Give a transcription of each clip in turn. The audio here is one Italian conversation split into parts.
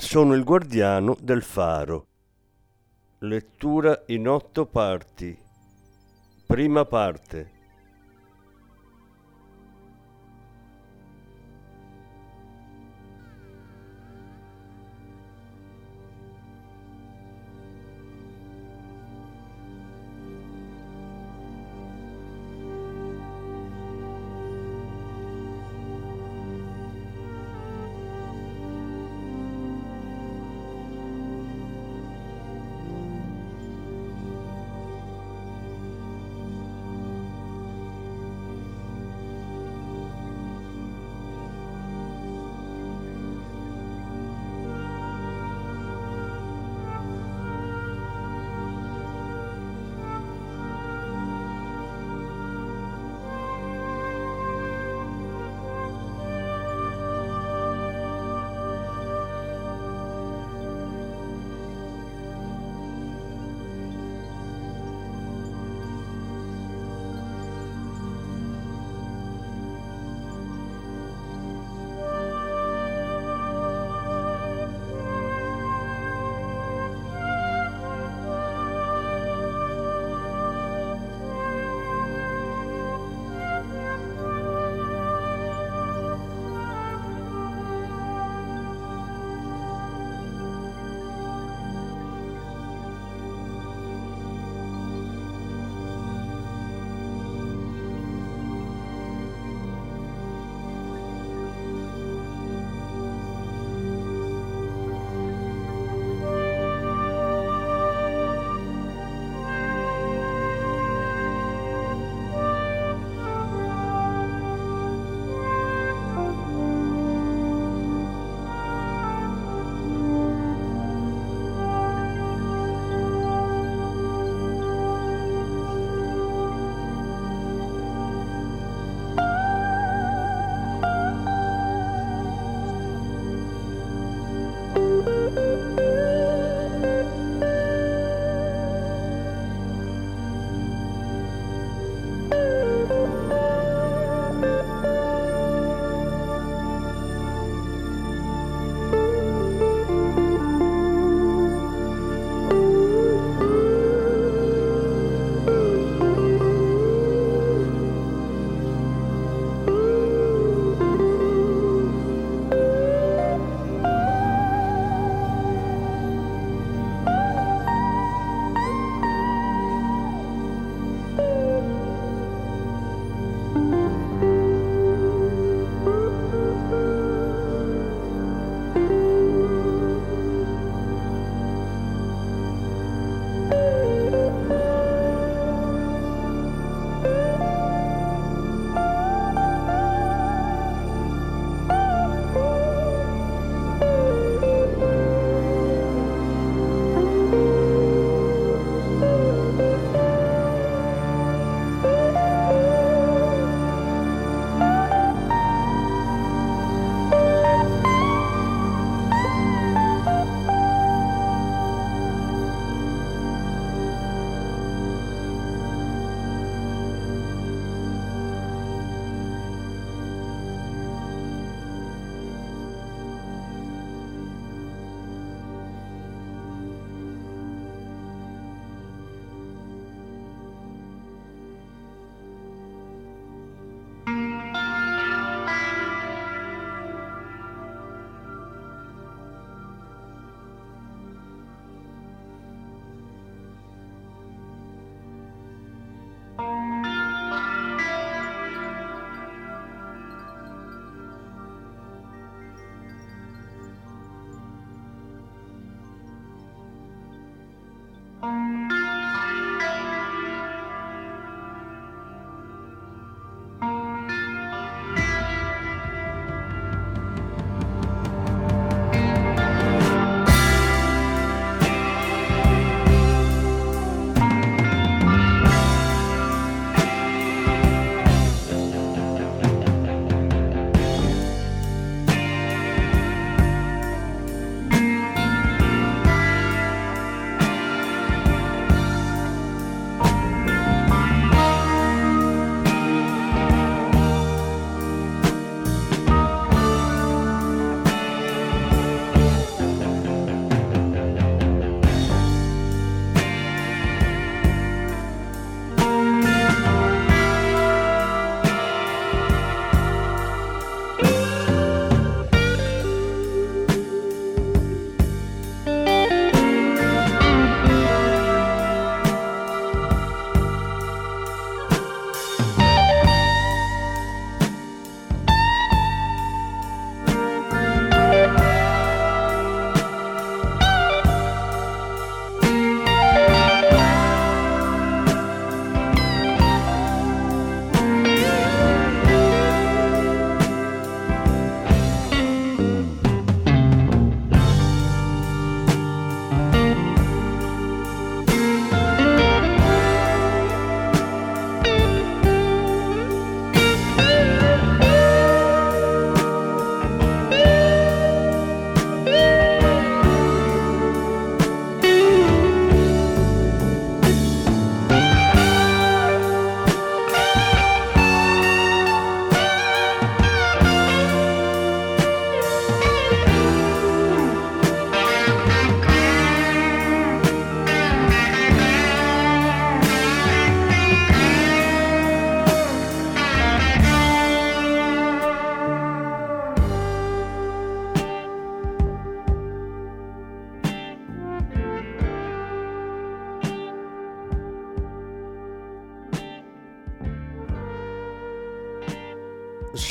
sono il guardiano del faro. Lettura in otto parti. Prima parte.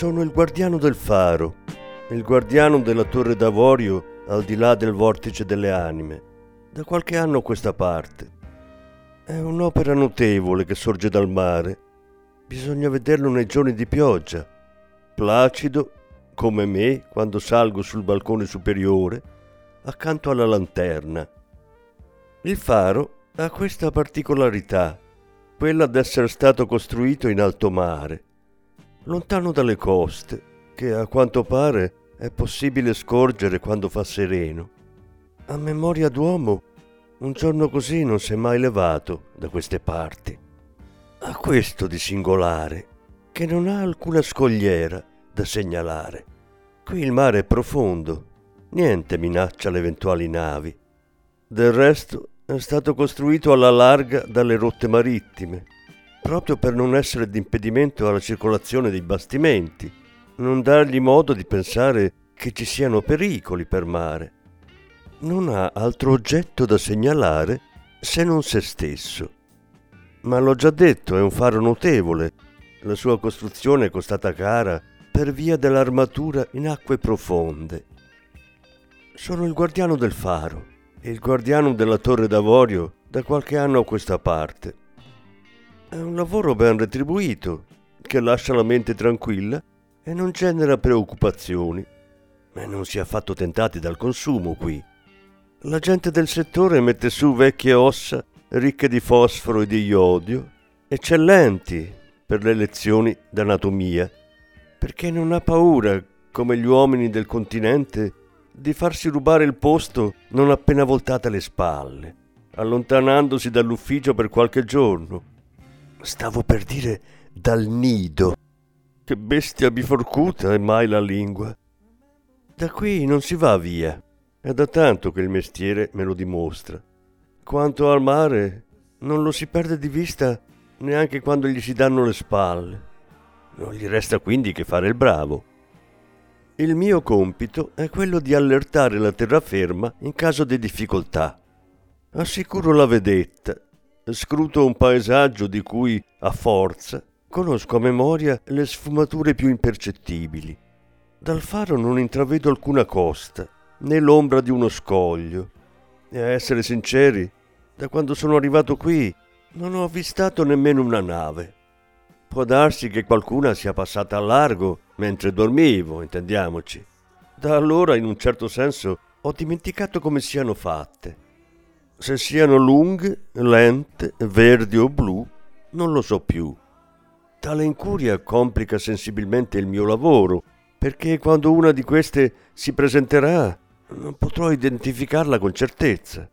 Sono il guardiano del faro, il guardiano della torre d'avorio al di là del vortice delle anime, da qualche anno a questa parte. È un'opera notevole che sorge dal mare. Bisogna vederlo nei giorni di pioggia, placido come me quando salgo sul balcone superiore, accanto alla lanterna. Il faro ha questa particolarità, quella d'essere stato costruito in alto mare, lontano dalle coste, che a quanto pare è possibile scorgere quando fa sereno. A memoria d'uomo, un giorno così non si è mai levato da queste parti. Ha questo di singolare, che non ha alcuna scogliera da segnalare. Qui il mare è profondo, niente minaccia le eventuali navi. Del resto è stato costruito alla larga dalle rotte marittime, proprio per non essere d'impedimento alla circolazione dei bastimenti, non dargli modo di pensare che ci siano pericoli per mare. Non ha altro oggetto da segnalare se non se stesso. Ma l'ho già detto, è un faro notevole. La sua costruzione è costata cara per via dell'armatura in acque profonde. Sono il guardiano del faro il guardiano della torre d'avorio da qualche anno a questa parte. È un lavoro ben retribuito, che lascia la mente tranquilla e non genera preoccupazioni. E non si è affatto tentati dal consumo qui. La gente del settore mette su vecchie ossa ricche di fosforo e di iodio, eccellenti per le lezioni d'anatomia, perché non ha paura, come gli uomini del continente, di farsi rubare il posto non appena voltate le spalle, allontanandosi dall'ufficio per qualche giorno. Stavo per dire dal nido. Che bestia biforcuta è mai la lingua. Da qui non si va via. È da tanto che il mestiere me lo dimostra. Quanto al mare, non lo si perde di vista neanche quando gli si danno le spalle. Non gli resta quindi che fare il bravo. Il mio compito è quello di allertare la terraferma in caso di difficoltà. Assicuro la vedetta, scruto un paesaggio di cui, a forza, conosco a memoria le sfumature più impercettibili. Dal faro non intravedo alcuna costa, né l'ombra di uno scoglio. E a essere sinceri, da quando sono arrivato qui non ho avvistato nemmeno una nave. Può darsi che qualcuna sia passata a largo mentre dormivo, intendiamoci. Da allora, in un certo senso, ho dimenticato come siano fatte. Se siano lunghe, lente, verdi o blu, non lo so più. Tale incuria complica sensibilmente il mio lavoro, perché quando una di queste si presenterà, non potrò identificarla con certezza.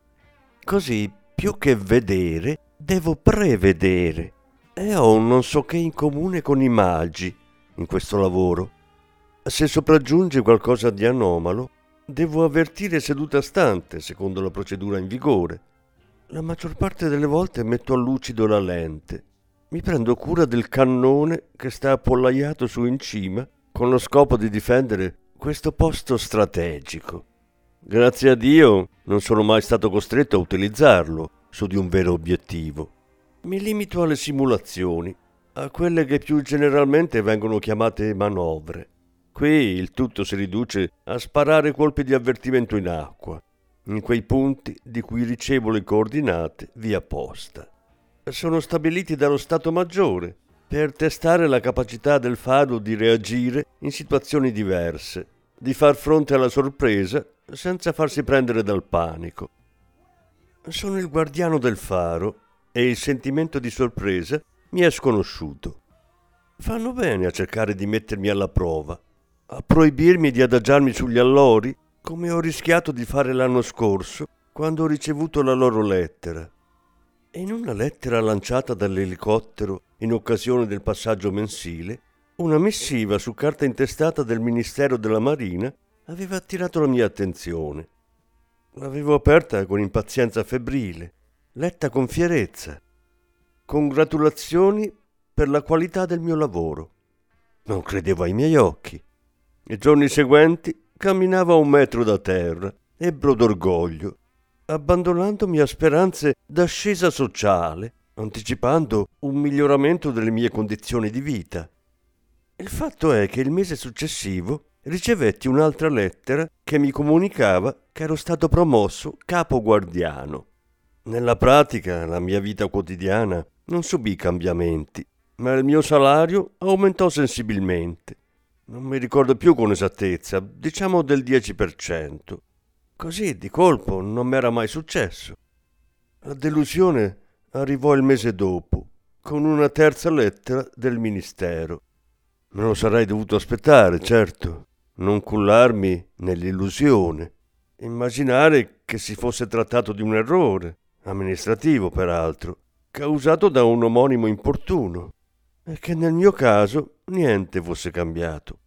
Così, più che vedere, devo prevedere e ho un non so che in comune con i magi in questo lavoro. Se sopraggiunge qualcosa di anomalo, devo avvertire seduta stante, secondo la procedura in vigore. La maggior parte delle volte metto a lucido la lente. Mi prendo cura del cannone che sta appollaiato su in cima con lo scopo di difendere questo posto strategico. Grazie a Dio non sono mai stato costretto a utilizzarlo su di un vero obiettivo. Mi limito alle simulazioni, a quelle che più generalmente vengono chiamate manovre. Qui il tutto si riduce a sparare colpi di avvertimento in acqua, in quei punti di cui ricevo le coordinate via posta. Sono stabiliti dallo Stato Maggiore per testare la capacità del faro di reagire in situazioni diverse, di far fronte alla sorpresa senza farsi prendere dal panico. Sono il guardiano del faro e il sentimento di sorpresa mi è sconosciuto. Fanno bene a cercare di mettermi alla prova, a proibirmi di adagiarmi sugli allori come ho rischiato di fare l'anno scorso quando ho ricevuto la loro lettera. E in una lettera lanciata dall'elicottero in occasione del passaggio mensile, una missiva su carta intestata del Ministero della Marina aveva attirato la mia attenzione. L'avevo aperta con impazienza febbrile letta con fierezza. Congratulazioni per la qualità del mio lavoro. Non credevo ai miei occhi. I giorni seguenti camminavo a un metro da terra, ebbro d'orgoglio, abbandonandomi a speranze d'ascesa sociale, anticipando un miglioramento delle mie condizioni di vita. Il fatto è che il mese successivo ricevetti un'altra lettera che mi comunicava che ero stato promosso capo guardiano. Nella pratica la mia vita quotidiana non subì cambiamenti, ma il mio salario aumentò sensibilmente. Non mi ricordo più con esattezza, diciamo del 10%. Così di colpo non mi era mai successo. La delusione arrivò il mese dopo, con una terza lettera del Ministero. Me lo sarei dovuto aspettare, certo, non cullarmi nell'illusione, immaginare che si fosse trattato di un errore, amministrativo peraltro, causato da un omonimo importuno, e che nel mio caso niente fosse cambiato.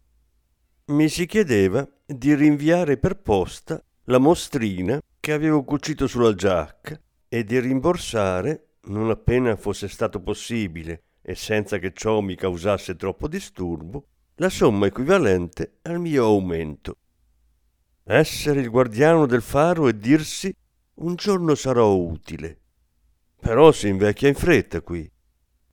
Mi si chiedeva di rinviare per posta la mostrina che avevo cucito sulla giacca e di rimborsare, non appena fosse stato possibile e senza che ciò mi causasse troppo disturbo, la somma equivalente al mio aumento. Essere il guardiano del faro e dirsi un giorno sarò utile. Però si invecchia in fretta qui.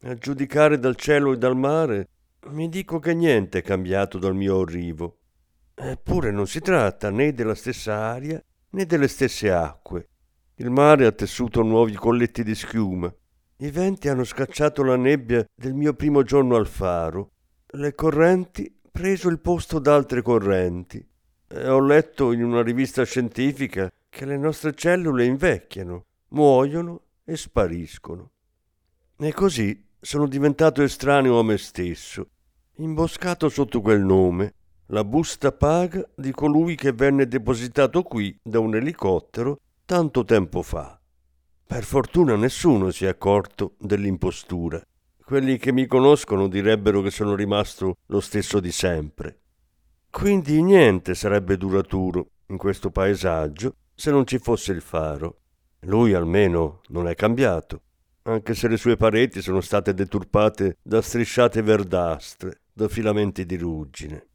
A giudicare dal cielo e dal mare, mi dico che niente è cambiato dal mio arrivo. Eppure non si tratta né della stessa aria né delle stesse acque. Il mare ha tessuto nuovi colletti di schiuma. I venti hanno scacciato la nebbia del mio primo giorno al faro. Le correnti preso il posto d'altre correnti. E ho letto in una rivista scientifica che le nostre cellule invecchiano, muoiono e spariscono. E così sono diventato estraneo a me stesso, imboscato sotto quel nome, la busta paga di colui che venne depositato qui da un elicottero tanto tempo fa. Per fortuna nessuno si è accorto dell'impostura. Quelli che mi conoscono direbbero che sono rimasto lo stesso di sempre. Quindi niente sarebbe duraturo in questo paesaggio se non ci fosse il faro. Lui almeno non è cambiato, anche se le sue pareti sono state deturpate da strisciate verdastre, da filamenti di ruggine.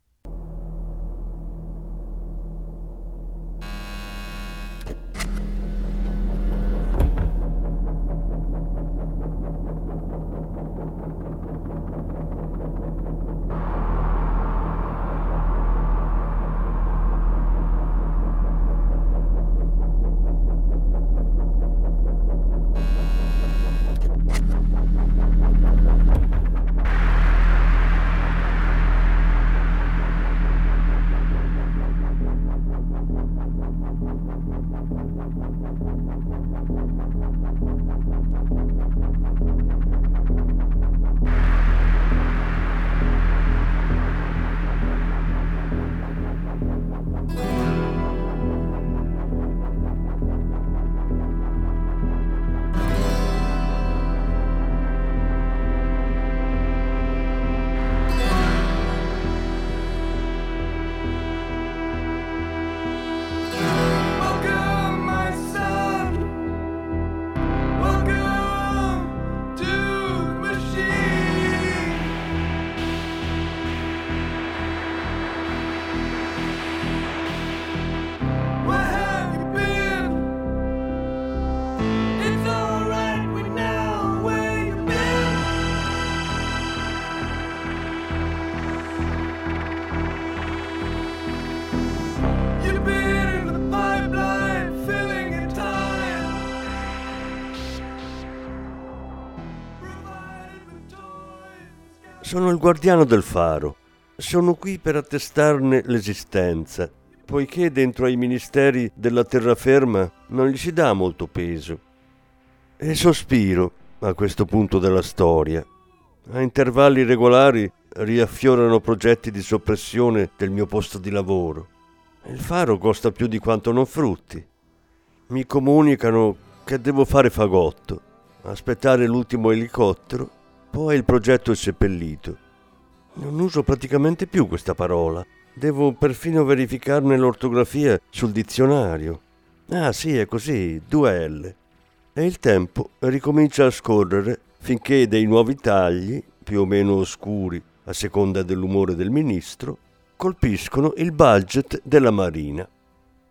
Sono il guardiano del faro. Sono qui per attestarne l'esistenza, poiché dentro ai ministeri della terraferma non gli si dà molto peso. E sospiro a questo punto della storia. A intervalli regolari riaffiorano progetti di soppressione del mio posto di lavoro. Il faro costa più di quanto non frutti. Mi comunicano che devo fare fagotto, aspettare l'ultimo elicottero poi il progetto è seppellito. Non uso praticamente più questa parola. Devo perfino verificarne l'ortografia sul dizionario. Ah sì, è così, due L. E il tempo ricomincia a scorrere finché dei nuovi tagli, più o meno oscuri a seconda dell'umore del ministro, colpiscono il budget della Marina.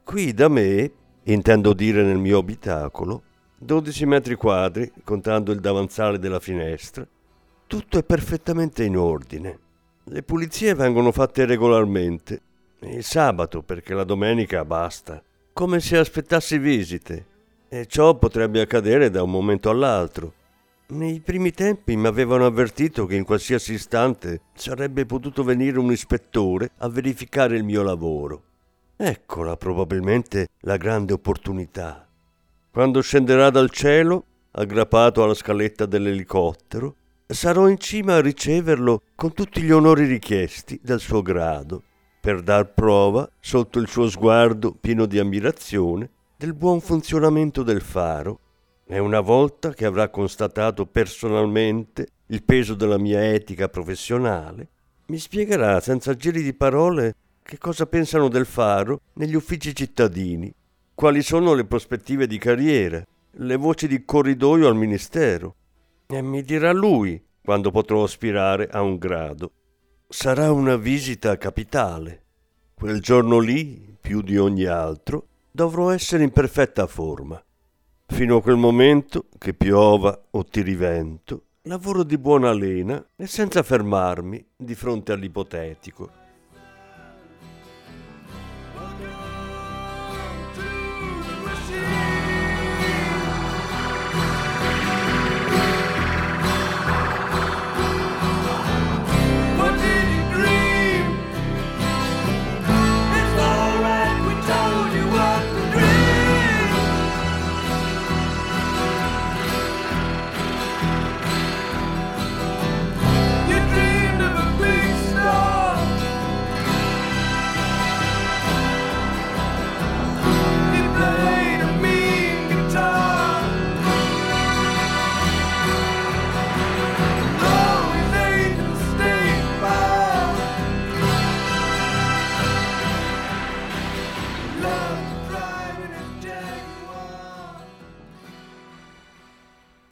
Qui da me, intendo dire nel mio abitacolo, 12 metri quadri, contando il davanzale della finestra, tutto è perfettamente in ordine. Le pulizie vengono fatte regolarmente. Il sabato, perché la domenica basta. Come se aspettassi visite. E ciò potrebbe accadere da un momento all'altro. Nei primi tempi mi avevano avvertito che in qualsiasi istante sarebbe potuto venire un ispettore a verificare il mio lavoro. Eccola probabilmente la grande opportunità. Quando scenderà dal cielo, aggrappato alla scaletta dell'elicottero, sarò in cima a riceverlo con tutti gli onori richiesti dal suo grado, per dar prova, sotto il suo sguardo pieno di ammirazione, del buon funzionamento del faro e una volta che avrà constatato personalmente il peso della mia etica professionale, mi spiegherà senza giri di parole che cosa pensano del faro negli uffici cittadini, quali sono le prospettive di carriera, le voci di corridoio al ministero. E mi dirà lui quando potrò aspirare a un grado. Sarà una visita capitale. Quel giorno lì, più di ogni altro, dovrò essere in perfetta forma. Fino a quel momento, che piova o tiri vento, lavoro di buona lena e senza fermarmi di fronte all'ipotetico.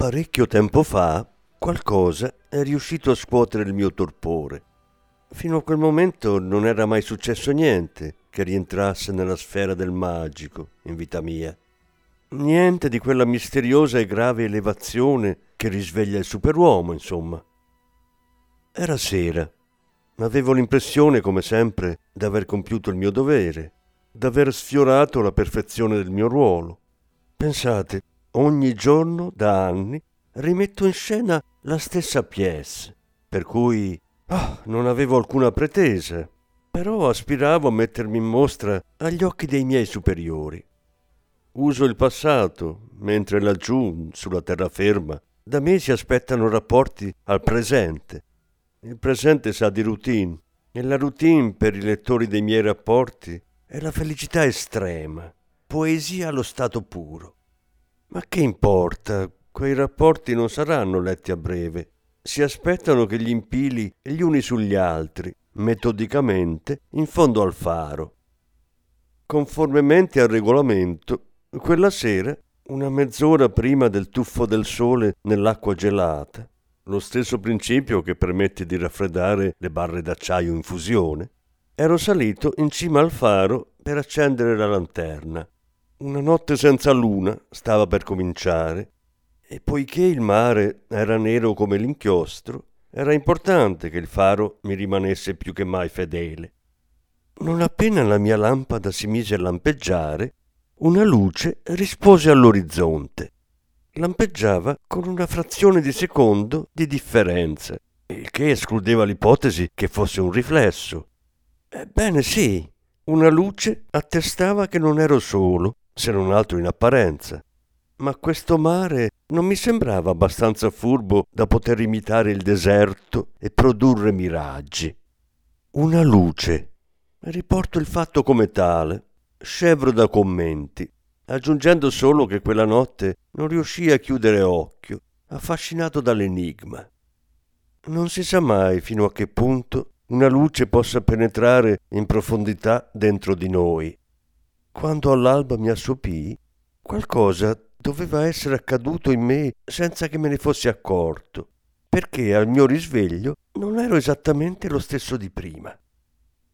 Parecchio tempo fa qualcosa è riuscito a scuotere il mio torpore. Fino a quel momento non era mai successo niente che rientrasse nella sfera del magico in vita mia. Niente di quella misteriosa e grave elevazione che risveglia il superuomo, insomma. Era sera. Avevo l'impressione, come sempre, d'aver compiuto il mio dovere, d'aver sfiorato la perfezione del mio ruolo. Pensate, ogni giorno da anni rimetto in scena la stessa pièce, per cui oh, non avevo alcuna pretesa, però aspiravo a mettermi in mostra agli occhi dei miei superiori. Uso il passato, mentre laggiù, sulla terraferma, da me si aspettano rapporti al presente. Il presente sa di routine e la routine per i lettori dei miei rapporti è la felicità estrema, poesia allo stato puro. Ma che importa? Quei rapporti non saranno letti a breve. Si aspettano che gli impili gli uni sugli altri, metodicamente, in fondo al faro. Conformemente al regolamento, quella sera, una mezz'ora prima del tuffo del sole nell'acqua gelata, lo stesso principio che permette di raffreddare le barre d'acciaio in fusione, ero salito in cima al faro per accendere la lanterna una notte senza luna stava per cominciare e poiché il mare era nero come l'inchiostro, era importante che il faro mi rimanesse più che mai fedele. Non appena la mia lampada si mise a lampeggiare, una luce rispose all'orizzonte. Lampeggiava con una frazione di secondo di differenza, il che escludeva l'ipotesi che fosse un riflesso. Ebbene sì, una luce attestava che non ero solo se non altro in apparenza. Ma questo mare non mi sembrava abbastanza furbo da poter imitare il deserto e produrre miraggi. Una luce. Riporto il fatto come tale, scevro da commenti, aggiungendo solo che quella notte non riuscii a chiudere occhio, affascinato dall'enigma. Non si sa mai fino a che punto una luce possa penetrare in profondità dentro di noi quando all'alba mi assopii, qualcosa doveva essere accaduto in me senza che me ne fossi accorto, perché al mio risveglio non ero esattamente lo stesso di prima.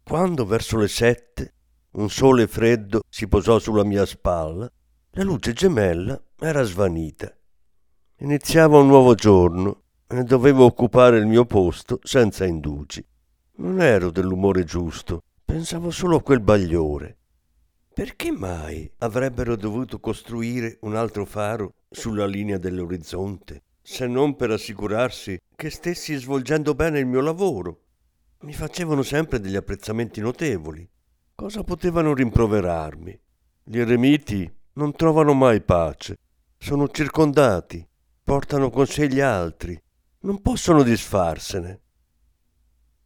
Quando verso le sette un sole freddo si posò sulla mia spalla, la luce gemella era svanita. Iniziava un nuovo giorno e dovevo occupare il mio posto senza indugi. Non ero dell'umore giusto, pensavo solo a quel bagliore. Perché mai avrebbero dovuto costruire un altro faro sulla linea dell'orizzonte, se non per assicurarsi che stessi svolgendo bene il mio lavoro? Mi facevano sempre degli apprezzamenti notevoli. Cosa potevano rimproverarmi? Gli eremiti non trovano mai pace, sono circondati, portano con sé gli altri, non possono disfarsene.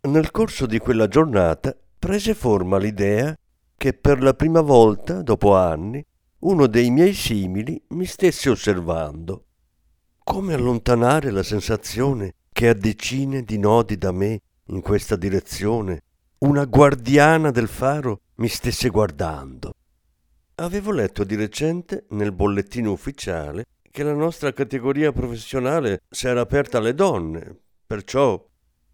Nel corso di quella giornata prese forma l'idea che per la prima volta, dopo anni, uno dei miei simili mi stesse osservando. Come allontanare la sensazione che a decine di nodi da me, in questa direzione, una guardiana del faro mi stesse guardando. Avevo letto di recente nel bollettino ufficiale che la nostra categoria professionale si era aperta alle donne, perciò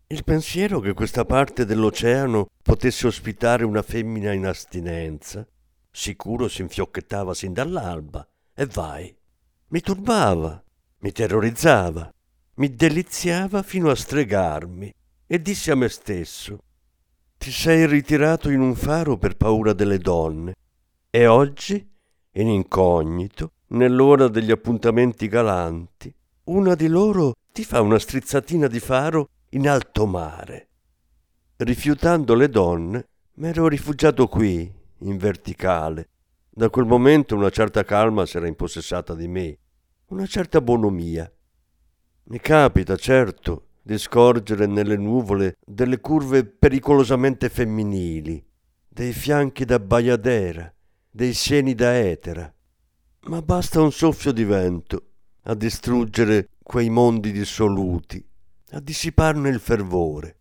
il pensiero che questa parte dell'oceano potesse ospitare una femmina in astinenza, sicuro si infiocchettava sin dall'alba, e vai. Mi turbava, mi terrorizzava, mi deliziava fino a stregarmi, e dissi a me stesso, ti sei ritirato in un faro per paura delle donne, e oggi, in incognito, nell'ora degli appuntamenti galanti, una di loro ti fa una strizzatina di faro in alto mare. Rifiutando le donne, m'ero rifugiato qui, in verticale. Da quel momento una certa calma si era impossessata di me, una certa bonomia. Mi capita, certo, di scorgere nelle nuvole delle curve pericolosamente femminili, dei fianchi da baiadera, dei seni da etera. Ma basta un soffio di vento a distruggere quei mondi dissoluti a dissiparne il fervore.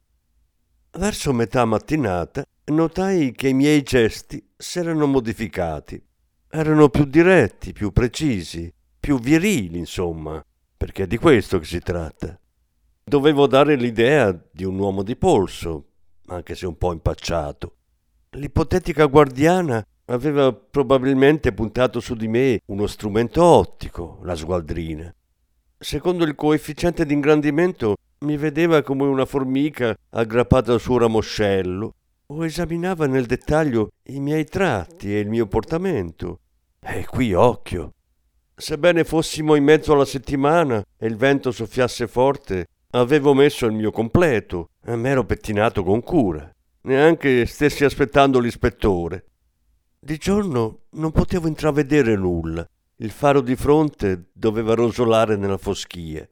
Verso metà mattinata notai che i miei gesti s'erano modificati. Erano più diretti, più precisi, più virili, insomma, perché è di questo che si tratta. Dovevo dare l'idea di un uomo di polso, anche se un po' impacciato. L'ipotetica guardiana aveva probabilmente puntato su di me uno strumento ottico, la sgualdrina. Secondo il coefficiente di ingrandimento mi vedeva come una formica aggrappata al suo ramoscello o esaminava nel dettaglio i miei tratti e il mio portamento. E qui occhio. Sebbene fossimo in mezzo alla settimana e il vento soffiasse forte, avevo messo il mio completo e m'ero pettinato con cura. Neanche stessi aspettando l'ispettore. Di giorno non potevo intravedere nulla. Il faro di fronte doveva rosolare nella foschia.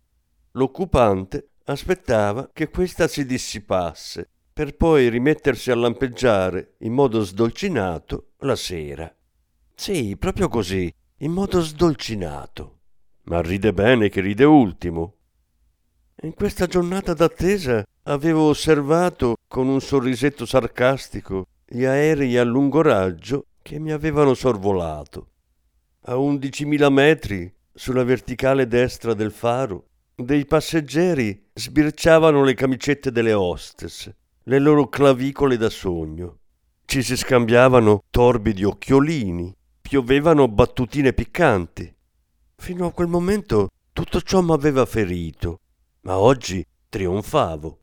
L'occupante aspettava che questa si dissipasse per poi rimettersi a lampeggiare in modo sdolcinato la sera. Sì, proprio così, in modo sdolcinato. Ma ride bene che ride ultimo. In questa giornata d'attesa avevo osservato con un sorrisetto sarcastico gli aerei a lungo raggio che mi avevano sorvolato. A undicimila metri, sulla verticale destra del faro, dei passeggeri sbirciavano le camicette delle hostess, le loro clavicole da sogno. Ci si scambiavano torbidi occhiolini, piovevano battutine piccanti. Fino a quel momento tutto ciò m'aveva ferito, ma oggi trionfavo.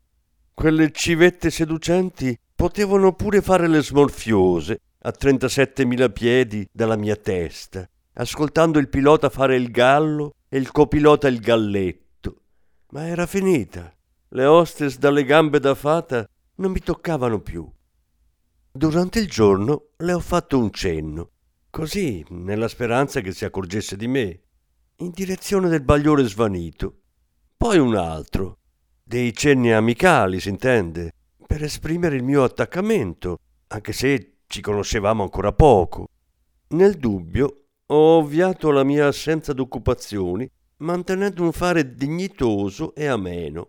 Quelle civette seducenti potevano pure fare le smorfiose a 37.000 piedi dalla mia testa, ascoltando il pilota fare il gallo e il copilota il galletto ma era finita. Le hostess dalle gambe da fata non mi toccavano più. Durante il giorno le ho fatto un cenno, così, nella speranza che si accorgesse di me, in direzione del bagliore svanito. Poi un altro, dei cenni amicali, si intende, per esprimere il mio attaccamento, anche se ci conoscevamo ancora poco. Nel dubbio ho ovviato la mia assenza d'occupazioni mantenendo un fare dignitoso e ameno.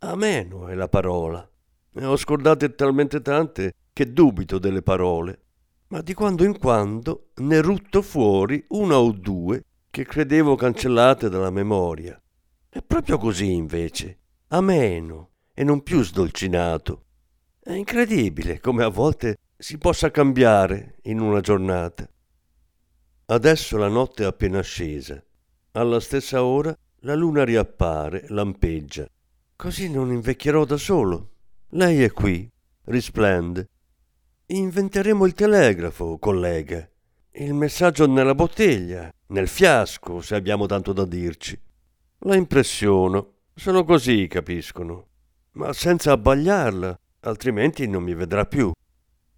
Ameno è la parola. Ne ho scordate talmente tante che dubito delle parole, ma di quando in quando ne rutto fuori una o due che credevo cancellate dalla memoria. È proprio così invece, ameno e non più sdolcinato. È incredibile come a volte si possa cambiare in una giornata. Adesso la notte è appena scesa alla stessa ora la luna riappare, lampeggia. Così non invecchierò da solo. Lei è qui, risplende. Inventeremo il telegrafo, collega. Il messaggio nella bottiglia, nel fiasco, se abbiamo tanto da dirci. La impressiono. Solo così capiscono. Ma senza abbagliarla, altrimenti non mi vedrà più.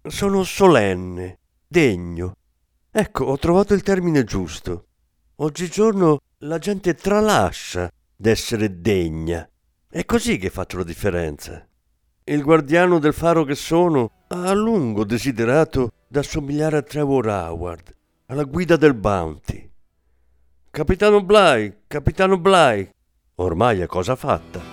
Sono solenne, degno. Ecco, ho trovato il termine giusto. Oggigiorno la gente tralascia d'essere degna. È così che faccio la differenza. Il guardiano del faro che sono ha a lungo desiderato d'assomigliare a Trevor Howard, alla guida del Bounty. Capitano Bly, capitano Bly. Ormai è cosa fatta.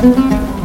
Thank you.